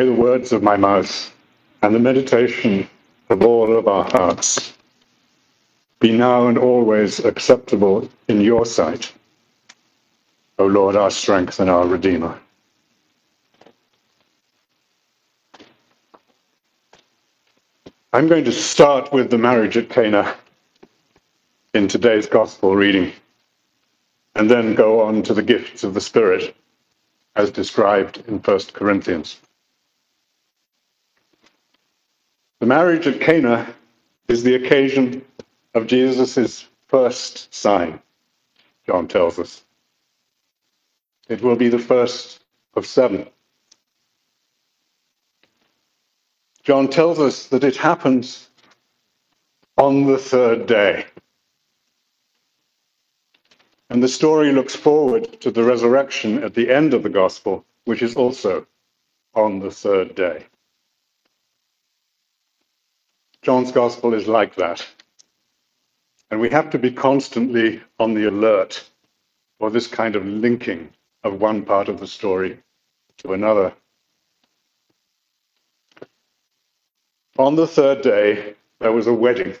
May the words of my mouth and the meditation of all of our hearts be now and always acceptable in your sight, O Lord, our strength and our Redeemer. I'm going to start with the marriage at Cana in today's gospel reading, and then go on to the gifts of the Spirit as described in 1 Corinthians. The marriage at Cana is the occasion of Jesus' first sign, John tells us. It will be the first of seven. John tells us that it happens on the third day. And the story looks forward to the resurrection at the end of the gospel, which is also on the third day. John's gospel is like that. And we have to be constantly on the alert for this kind of linking of one part of the story to another. On the third day, there was a wedding.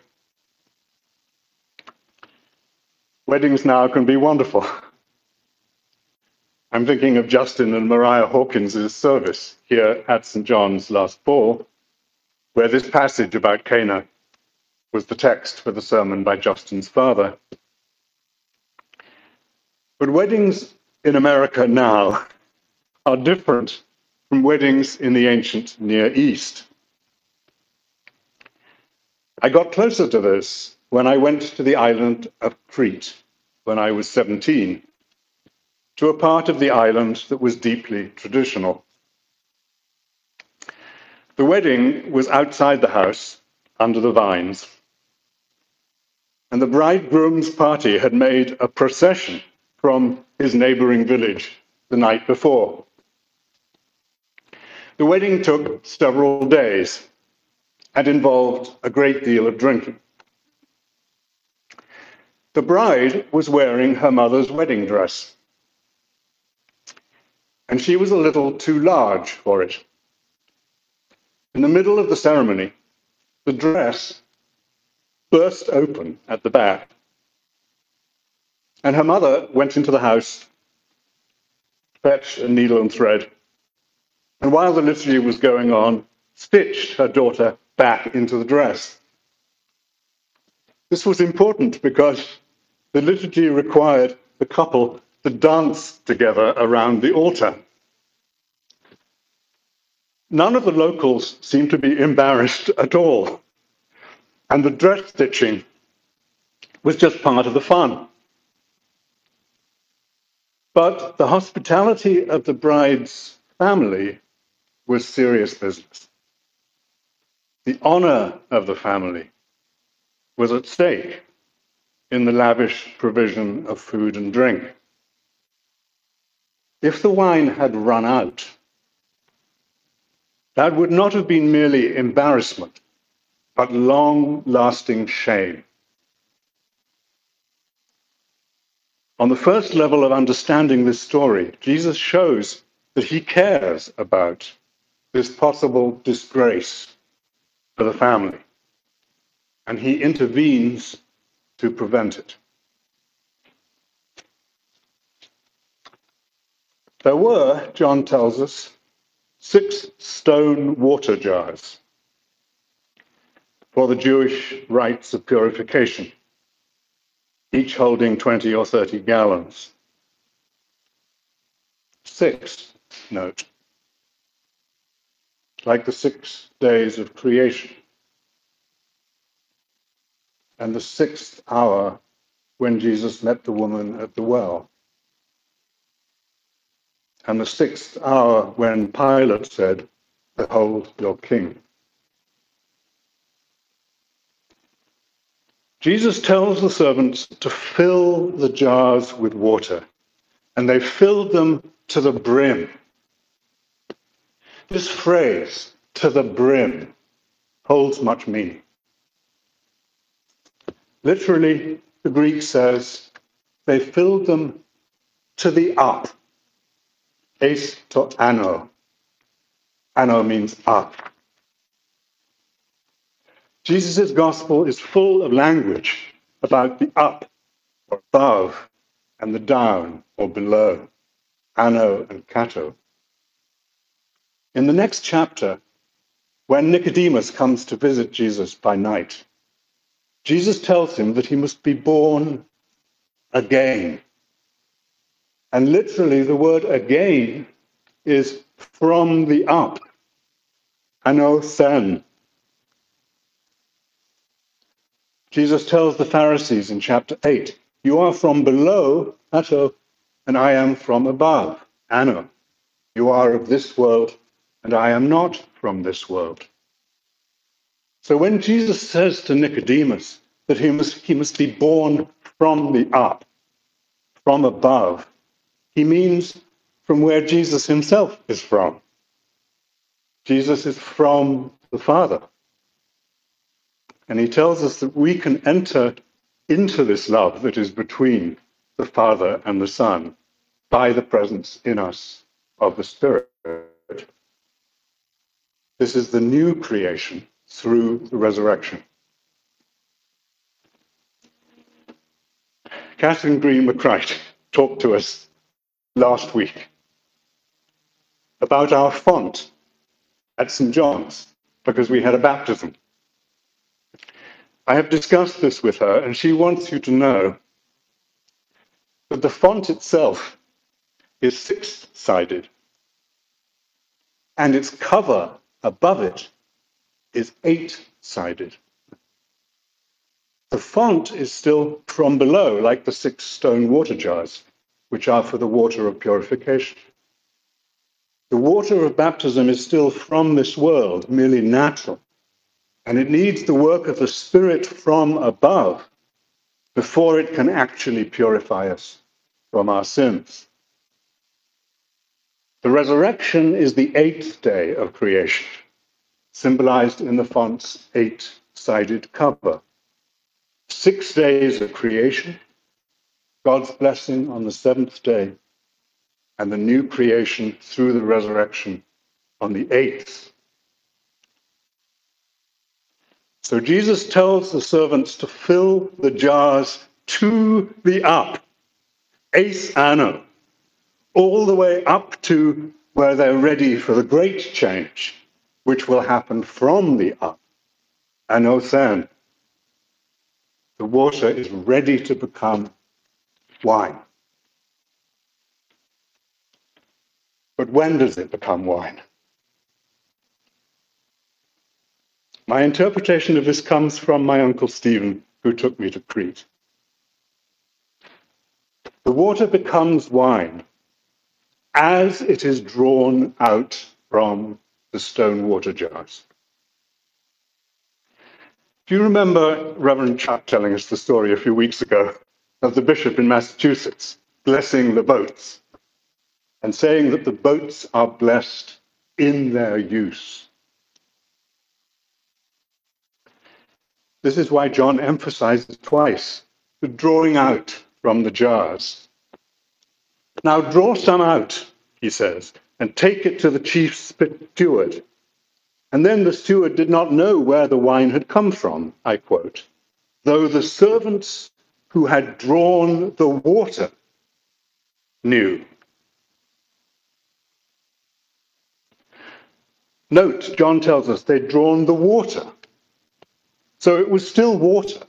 Weddings now can be wonderful. I'm thinking of Justin and Mariah Hawkins' service here at St. John's last fall, where this passage about Cana was the text for the sermon by Justin's father. But weddings in America now are different from weddings in the ancient Near East. I got closer to this when I went to the island of Crete when I was 17, to a part of the island that was deeply traditional. The wedding was outside the house, under the vines, and the bridegroom's party had made a procession from his neighboring village the night before. The wedding took several days and involved a great deal of drinking. The bride was wearing her mother's wedding dress, and she was a little too large for it. In the middle of the ceremony, the dress burst open at the back, and her mother went into the house, fetched a needle and thread, and while the liturgy was going on, stitched her daughter back into the dress. This was important because the liturgy required the couple to dance together around the altar. None of the locals seemed to be embarrassed at all, and the dress stitching was just part of the fun. But the hospitality of the bride's family was serious business. The honor of the family was at stake in the lavish provision of food and drink. If the wine had run out, that would not have been merely embarrassment, but long lasting shame. On the first level of understanding this story, Jesus shows that he cares about this possible disgrace for the family. And he intervenes to prevent it. There were, John tells us, six stone water jars for the Jewish rites of purification, each holding 20 or 30 gallons. Six, note like the six days of creation. And the sixth hour when Jesus met the woman at the well. And the sixth hour when Pilate said, Behold your king. Jesus tells the servants to fill the jars with water, and they filled them to the brim. This phrase, to the brim, holds much meaning. Literally, the Greek says, they filled them to the up, eis to ano. Ano means up. Jesus' gospel is full of language about the up or above and the down or below, ano and kato. In the next chapter, when Nicodemus comes to visit Jesus by night, Jesus tells him that he must be born again. And literally, the word again is from the up. Anothen. Jesus tells the Pharisees in chapter 8, You are from below, kato, and I am from above, ano. You are of this world, and I am not from this world. So when Jesus says to Nicodemus that he must, he must be born from the up, from above, he means from where Jesus himself is from. Jesus is from the Father. And he tells us that we can enter into this love that is between the Father and the Son by the presence in us of the Spirit. This is the new creation through the resurrection. Kathryn Greene-McCreight talked to us last week about our font at St. John's because we had a baptism. I have discussed this with her, and she wants you to know that the font itself is six sided, and its cover above it is eight sided. The font is still from below, like the six stone water jars, which are for the water of purification. The water of baptism is still from this world, merely natural. And it needs the work of the Spirit from above before it can actually purify us from our sins. The resurrection is the eighth day of creation, symbolized in the font's eight sided cover. Six days of creation, God's blessing on the seventh day, and the new creation through the resurrection on the eighth So Jesus tells the servants to fill the jars to the up, eis ano, all the way up to where they're ready for the great change, which will happen from the up, anothen. The water is ready to become wine. But when does it become wine? My interpretation of this comes from my uncle Stephen, who took me to Crete. The water becomes wine as it is drawn out from the stone water jars. Do you remember Reverend Chuck telling us the story a few weeks ago of the bishop in Massachusetts blessing the boats and saying that the boats are blessed in their use? This is why John emphasizes twice the drawing out from the jars. Now draw some out, he says, and take it to the chief steward. And then the steward did not know where the wine had come from, I quote, though the servants who had drawn the water knew. Note, John tells us they'd drawn the water. So it was still water.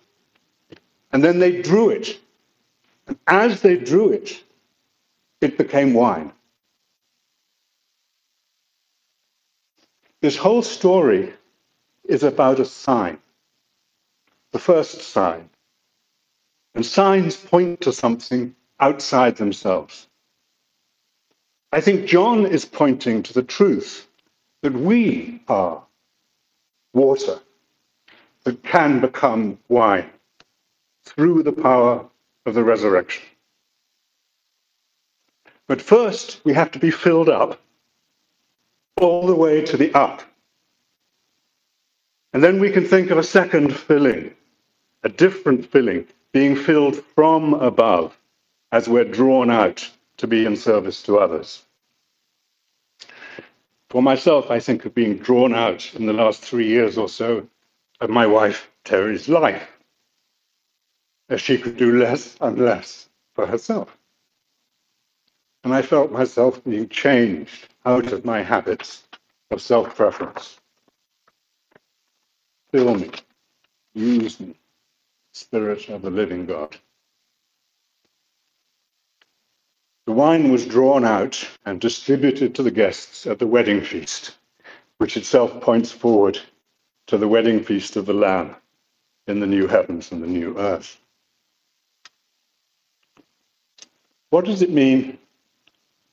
And then they drew it. And as they drew it, it became wine. This whole story is about a sign, the first sign. And signs point to something outside themselves. I think John is pointing to the truth that we are water that can become wine through the power of the resurrection. But first, we have to be filled up all the way to the up. And then we can think of a second filling, a different filling, being filled from above as we're drawn out to be in service to others. For myself, I think of being drawn out in the last three years or so of my wife Terry's life, as she could do less and less for herself. And I felt myself being changed out of my habits of self preference. Fill me, use me, Spirit of the living God. The wine was drawn out and distributed to the guests at the wedding feast, which itself points forward to the wedding feast of the Lamb in the new heavens and the new earth. What does it mean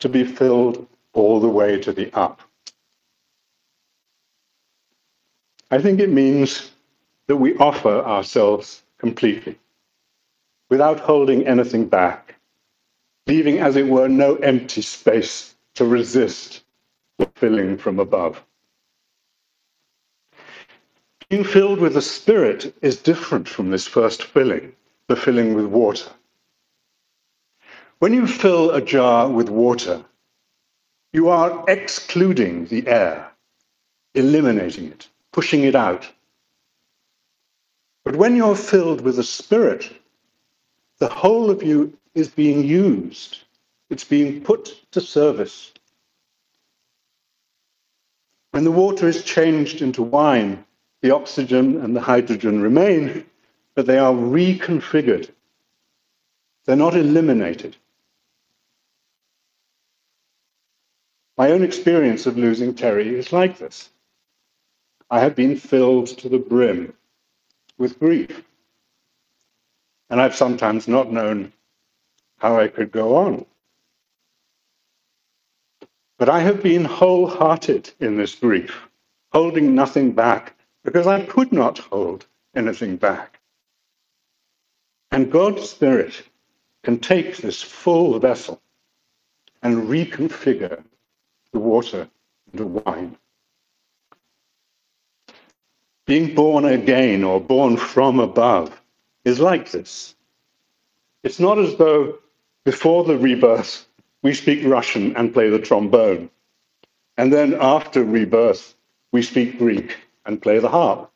to be filled all the way to the up? I think it means that we offer ourselves completely, without holding anything back, leaving, as it were, no empty space to resist the filling from above. Being filled with the Spirit is different from this first filling, the filling with water. When you fill a jar with water, you are excluding the air, eliminating it, pushing it out. But when you're filled with the Spirit, the whole of you is being used, it's being put to service. When the water is changed into wine, the oxygen and the hydrogen remain, but they are reconfigured. They're not eliminated. My own experience of losing Terry is like this. I have been filled to the brim with grief. And I've sometimes not known how I could go on. But I have been wholehearted in this grief, holding nothing back, because I could not hold anything back. And God's Spirit can take this full vessel and reconfigure the water into wine. Being born again or born from above is like this. It's not as though before the rebirth we speak Russian and play the trombone, and then after rebirth we speak Greek and play the harp.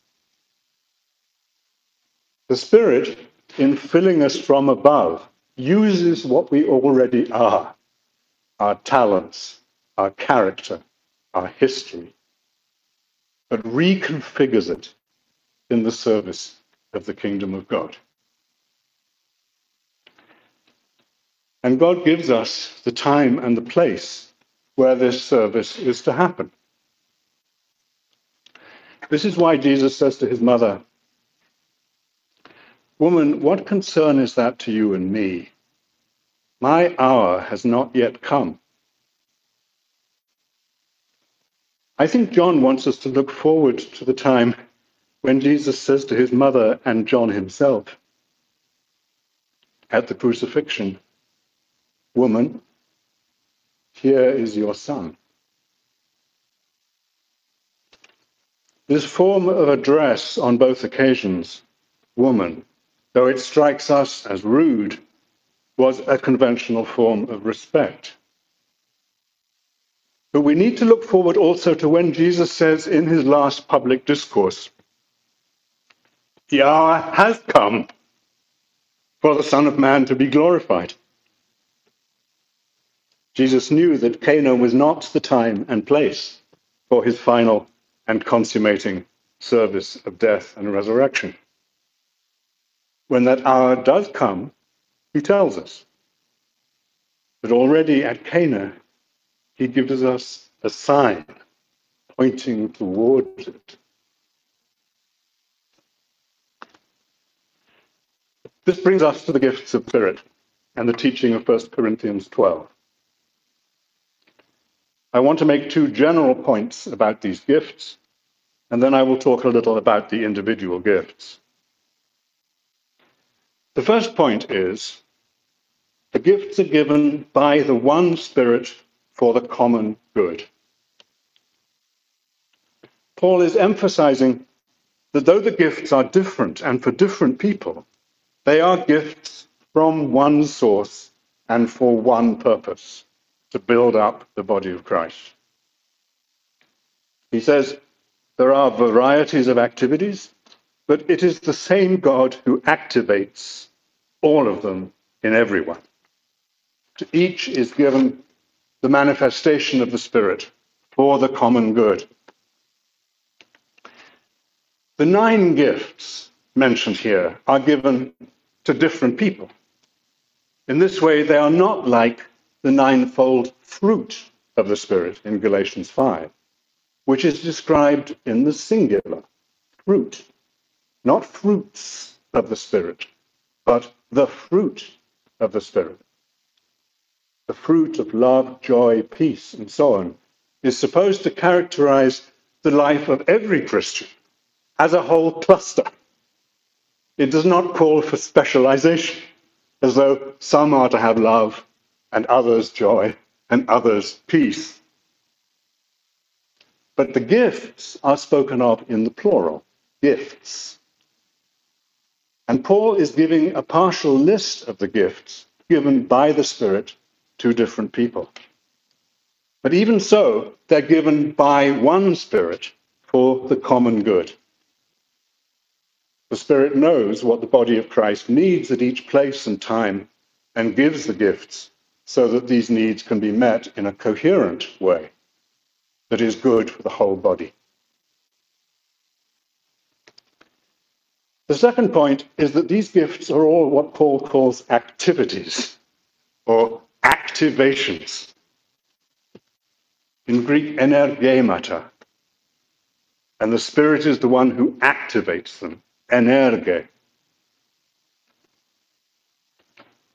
The Spirit, in filling us from above, uses what we already are our talents, our character, our history, but reconfigures it in the service of the kingdom of God. And God gives us the time and the place where this service is to happen. This is why Jesus says to his mother, Woman, what concern is that to you and me? My hour has not yet come. I think John wants us to look forward to the time when Jesus says to his mother and John himself at the crucifixion, Woman, here is your son. This form of address on both occasions, woman, though it strikes us as rude, was a conventional form of respect. But we need to look forward also to when Jesus says in his last public discourse, The hour has come for the Son of Man to be glorified. Jesus knew that Cana was not the time and place for his final and consummating service of death and resurrection. When that hour does come, he tells us that already at Cana, he gives us a sign pointing towards it. This brings us to the gifts of Spirit and the teaching of 1 Corinthians 12. I want to make two general points about these gifts, and then I will talk a little about the individual gifts. The first point is the gifts are given by the one Spirit for the common good. Paul is emphasizing that though the gifts are different and for different people, they are gifts from one source and for one purpose to build up the body of Christ. He says there are varieties of activities, but it is the same God who activates all of them in everyone. To each is given the manifestation of the Spirit for the common good. The nine gifts mentioned here are given to different people. In this way, they are not like the ninefold fruit of the Spirit in Galatians 5, which is described in the singular fruit, not fruits of the Spirit, but the fruit of the Spirit. The fruit of love, joy, peace, and so on is supposed to characterize the life of every Christian as a whole cluster. It does not call for specialization, as though some are to have love and others joy and others peace. But the gifts are spoken of in the plural gifts. And Paul is giving a partial list of the gifts given by the Spirit to different people. But even so, they're given by one Spirit for the common good. The Spirit knows what the body of Christ needs at each place and time and gives the gifts so that these needs can be met in a coherent way that is good for the whole body. The second point is that these gifts are all what Paul calls activities or activations. In Greek, energemata. And the Spirit is the one who activates them, energe.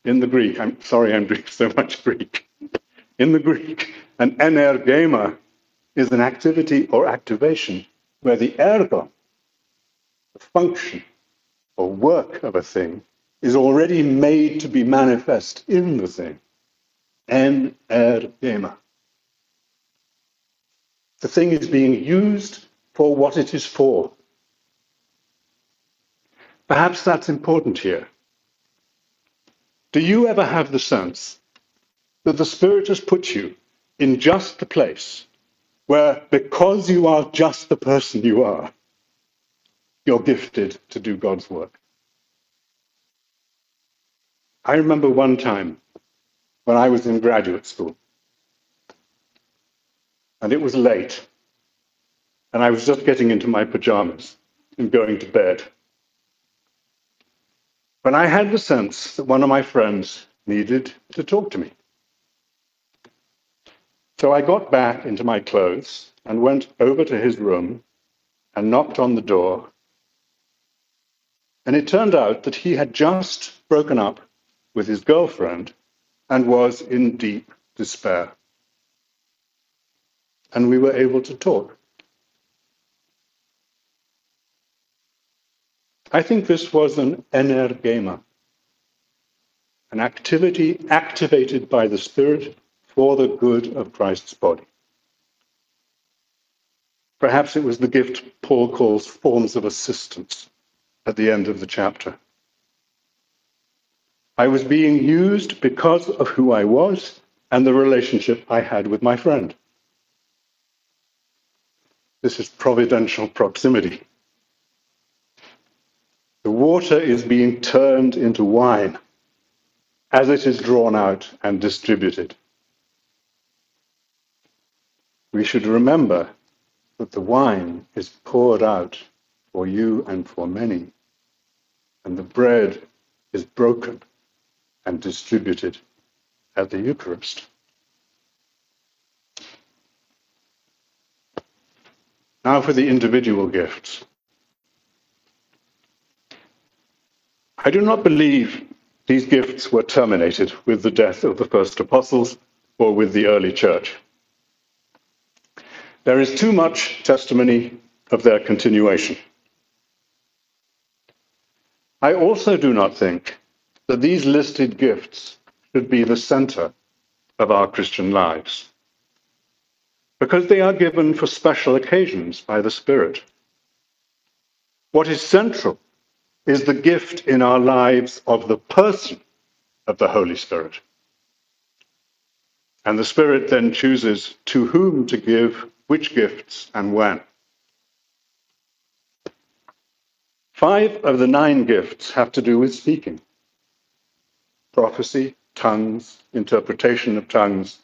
In the Greek, I'm sorry I'm doing so much Greek. In the Greek, an energema is an activity or activation where the ergon, the function or work of a thing, is already made to be manifest in the thing. Energema. The thing is being used for what it is for. Perhaps that's important here. Do you ever have the sense that the Spirit has put you in just the place where, because you are just the person you are, you're gifted to do God's work? I remember one time when I was in graduate school, and it was late, and I was just getting into my pajamas and going to bed when I had the sense that one of my friends needed to talk to me. So I got back into my clothes and went over to his room and knocked on the door. And it turned out that he had just broken up with his girlfriend and was in deep despair. And we were able to talk. I think this was an energema, an activity activated by the Spirit for the good of Christ's body. Perhaps it was the gift Paul calls forms of assistance at the end of the chapter. I was being used because of who I was and the relationship I had with my friend. This is providential proximity. The water is being turned into wine as it is drawn out and distributed. We should remember that the wine is poured out for you and for many, and the bread is broken and distributed at the Eucharist. Now for the individual gifts. I do not believe these gifts were terminated with the death of the first apostles or with the early church. There is too much testimony of their continuation. I also do not think that these listed gifts should be the center of our Christian lives because they are given for special occasions by the Spirit. What is central is the gift in our lives of the person of the Holy Spirit. And the Spirit then chooses to whom to give which gifts and when. Five of the nine gifts have to do with speaking prophecy, tongues, interpretation of tongues,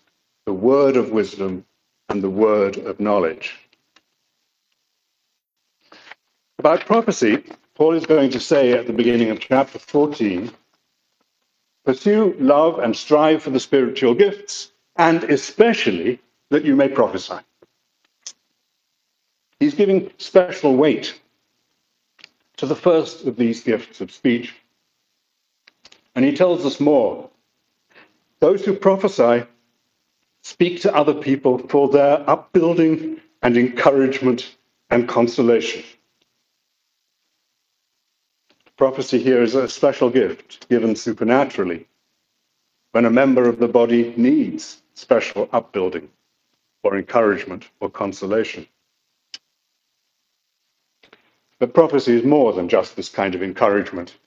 the word of wisdom, and the word of knowledge. About prophecy, Paul is going to say at the beginning of chapter 14 pursue love and strive for the spiritual gifts, and especially that you may prophesy. He's giving special weight to the first of these gifts of speech. And he tells us more. Those who prophesy speak to other people for their upbuilding and encouragement and consolation. Prophecy here is a special gift given supernaturally when a member of the body needs special upbuilding or encouragement or consolation. But prophecy is more than just this kind of encouragement.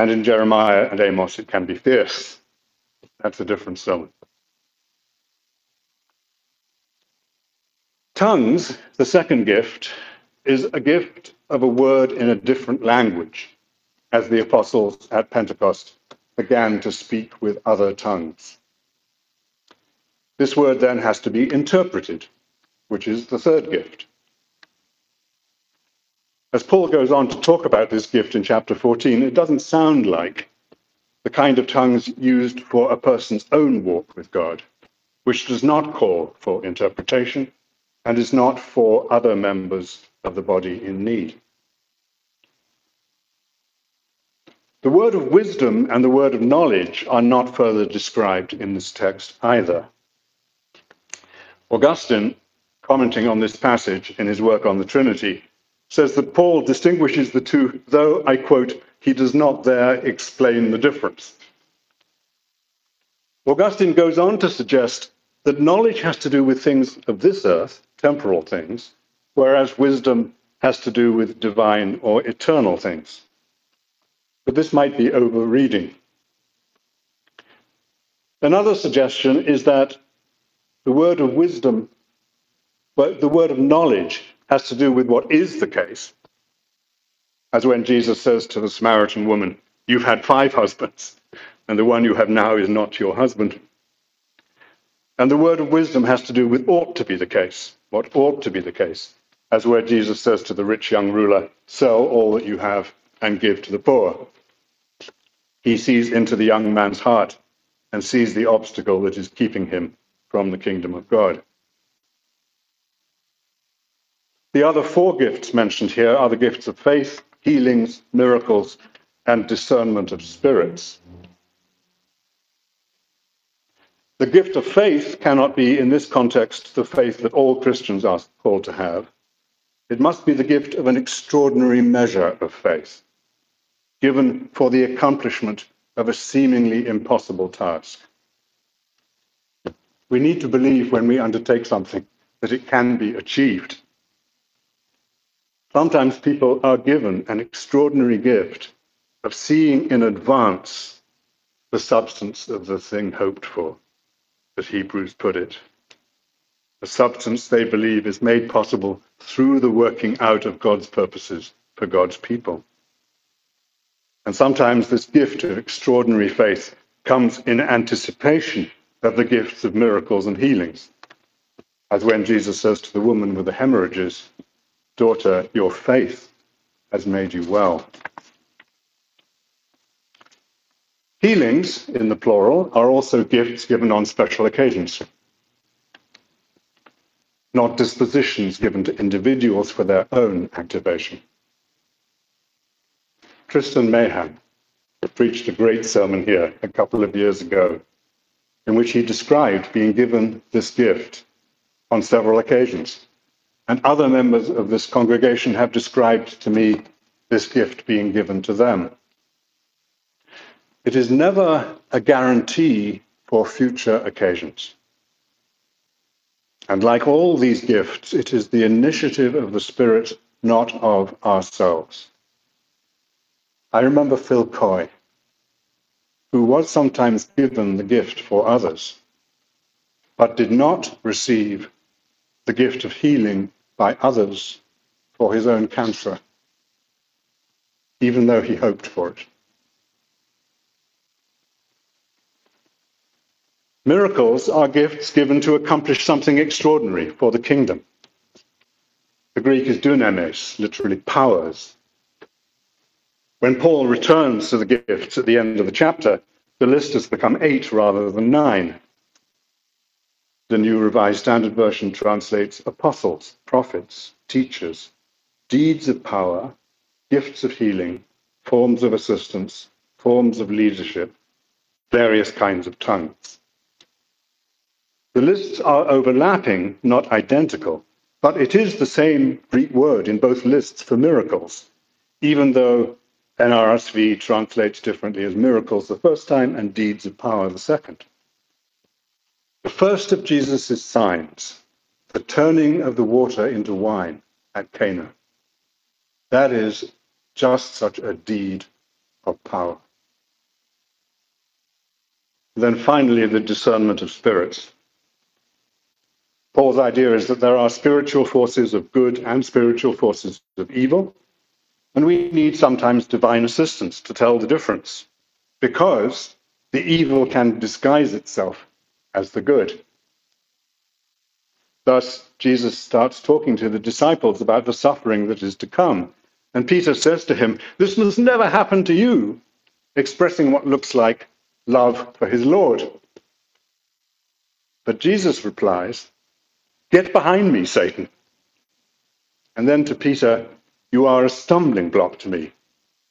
And in Jeremiah and Amos, it can be fierce. That's a different sermon. Tongues, the second gift, is a gift of a word in a different language, as the apostles at Pentecost began to speak with other tongues. This word then has to be interpreted, which is the third gift. As Paul goes on to talk about this gift in chapter 14, it doesn't sound like the kind of tongues used for a person's own walk with God, which does not call for interpretation and is not for other members of the body in need. The word of wisdom and the word of knowledge are not further described in this text either. Augustine, commenting on this passage in his work on the Trinity, says that Paul distinguishes the two, though, I quote, he does not there explain the difference. Augustine goes on to suggest that knowledge has to do with things of this earth, temporal things, whereas wisdom has to do with divine or eternal things. But this might be overreading. Another suggestion is that the word of wisdom, but the word of knowledge has to do with what is the case. As when Jesus says to the Samaritan woman, You've had five husbands, and the one you have now is not your husband. And the word of wisdom has to do with ought to be the case, what ought to be the case, as where Jesus says to the rich young ruler, Sell all that you have and give to the poor. He sees into the young man's heart and sees the obstacle that is keeping him from the kingdom of God. The other four gifts mentioned here are the gifts of faith, healings, miracles, and discernment of spirits. The gift of faith cannot be, in this context, the faith that all Christians are called to have. It must be the gift of an extraordinary measure of faith, given for the accomplishment of a seemingly impossible task. We need to believe when we undertake something that it can be achieved. Sometimes people are given an extraordinary gift of seeing in advance the substance of the thing hoped for, as Hebrews put it. A substance they believe is made possible through the working out of God's purposes for God's people. And sometimes this gift of extraordinary faith comes in anticipation of the gifts of miracles and healings. As when Jesus says to the woman with the hemorrhages, Daughter, your faith has made you well. Healings, in the plural, are also gifts given on special occasions, not dispositions given to individuals for their own activation. Tristan Mahan preached a great sermon here a couple of years ago in which he described being given this gift on several occasions. And other members of this congregation have described to me this gift being given to them. It is never a guarantee for future occasions. And like all these gifts, it is the initiative of the Spirit, not of ourselves. I remember Phil Coy, who was sometimes given the gift for others, but did not receive the gift of healing by others for his own cancer, even though he hoped for it. Miracles are gifts given to accomplish something extraordinary for the kingdom. The Greek is dunamis, literally powers. When Paul returns to the gifts at the end of the chapter, the list has become eight rather than nine. The New Revised Standard Version translates apostles, prophets, teachers, deeds of power, gifts of healing, forms of assistance, forms of leadership, various kinds of tongues. The lists are overlapping, not identical, but it is the same Greek word in both lists for miracles, even though NRSV translates differently as miracles the first time and deeds of power the second. The first of Jesus' signs, the turning of the water into wine at Cana, that is just such a deed of power. Then finally, the discernment of spirits. Paul's idea is that there are spiritual forces of good and spiritual forces of evil, and we need sometimes divine assistance to tell the difference, because the evil can disguise itself as the good. Thus, Jesus starts talking to the disciples about the suffering that is to come. And Peter says to him, This must never happen to you, expressing what looks like love for his Lord. But Jesus replies, Get behind me, Satan. And then to Peter, You are a stumbling block to me,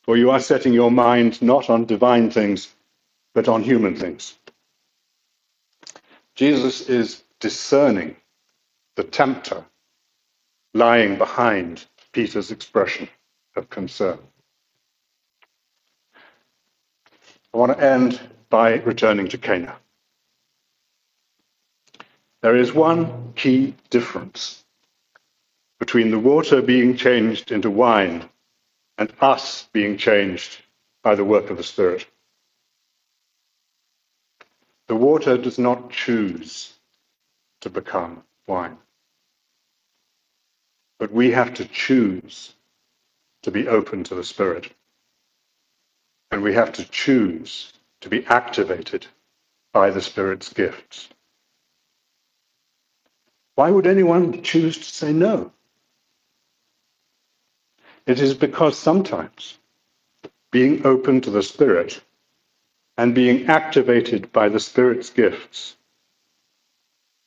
for you are setting your mind not on divine things, but on human things. Jesus is discerning the tempter lying behind Peter's expression of concern. I want to end by returning to Cana. There is one key difference between the water being changed into wine and us being changed by the work of the Spirit. The water does not choose to become wine, but we have to choose to be open to the Spirit. And we have to choose to be activated by the Spirit's gifts. Why would anyone choose to say no? It is because sometimes being open to the Spirit and being activated by the Spirit's gifts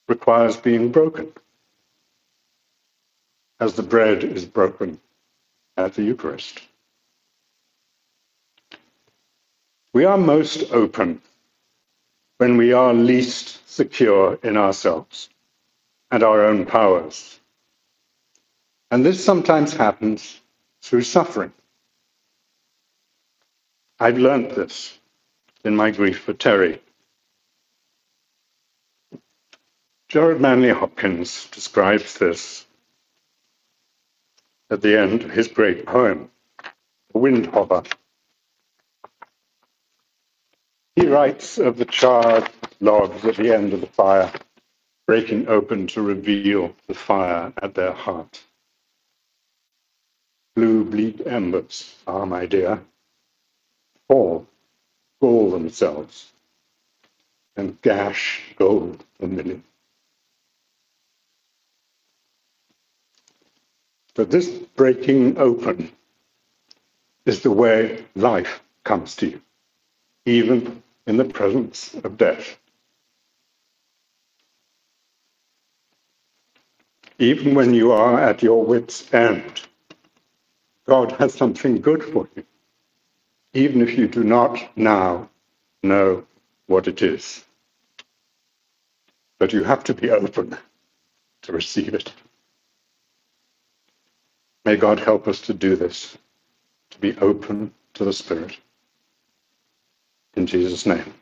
requires being broken, as the bread is broken at the Eucharist. We are most open when we are least secure in ourselves and our own powers. And this sometimes happens through suffering. I've learned this in my grief for Terry. Gerard Manley Hopkins describes this at the end of his great poem, The Windhover. He writes of the charred logs at the end of the fire breaking open to reveal the fire at their heart. Blue bleak embers are, my dear, fall, gall themselves, and gash gold vermilion. But this breaking open is the way life comes to you, even in the presence of death. even when you are at your wits' end, God has something good for you, even if you do not now know what it is. But you have to be open to receive it. May God help us to do this, to be open to the Spirit. In Jesus' name.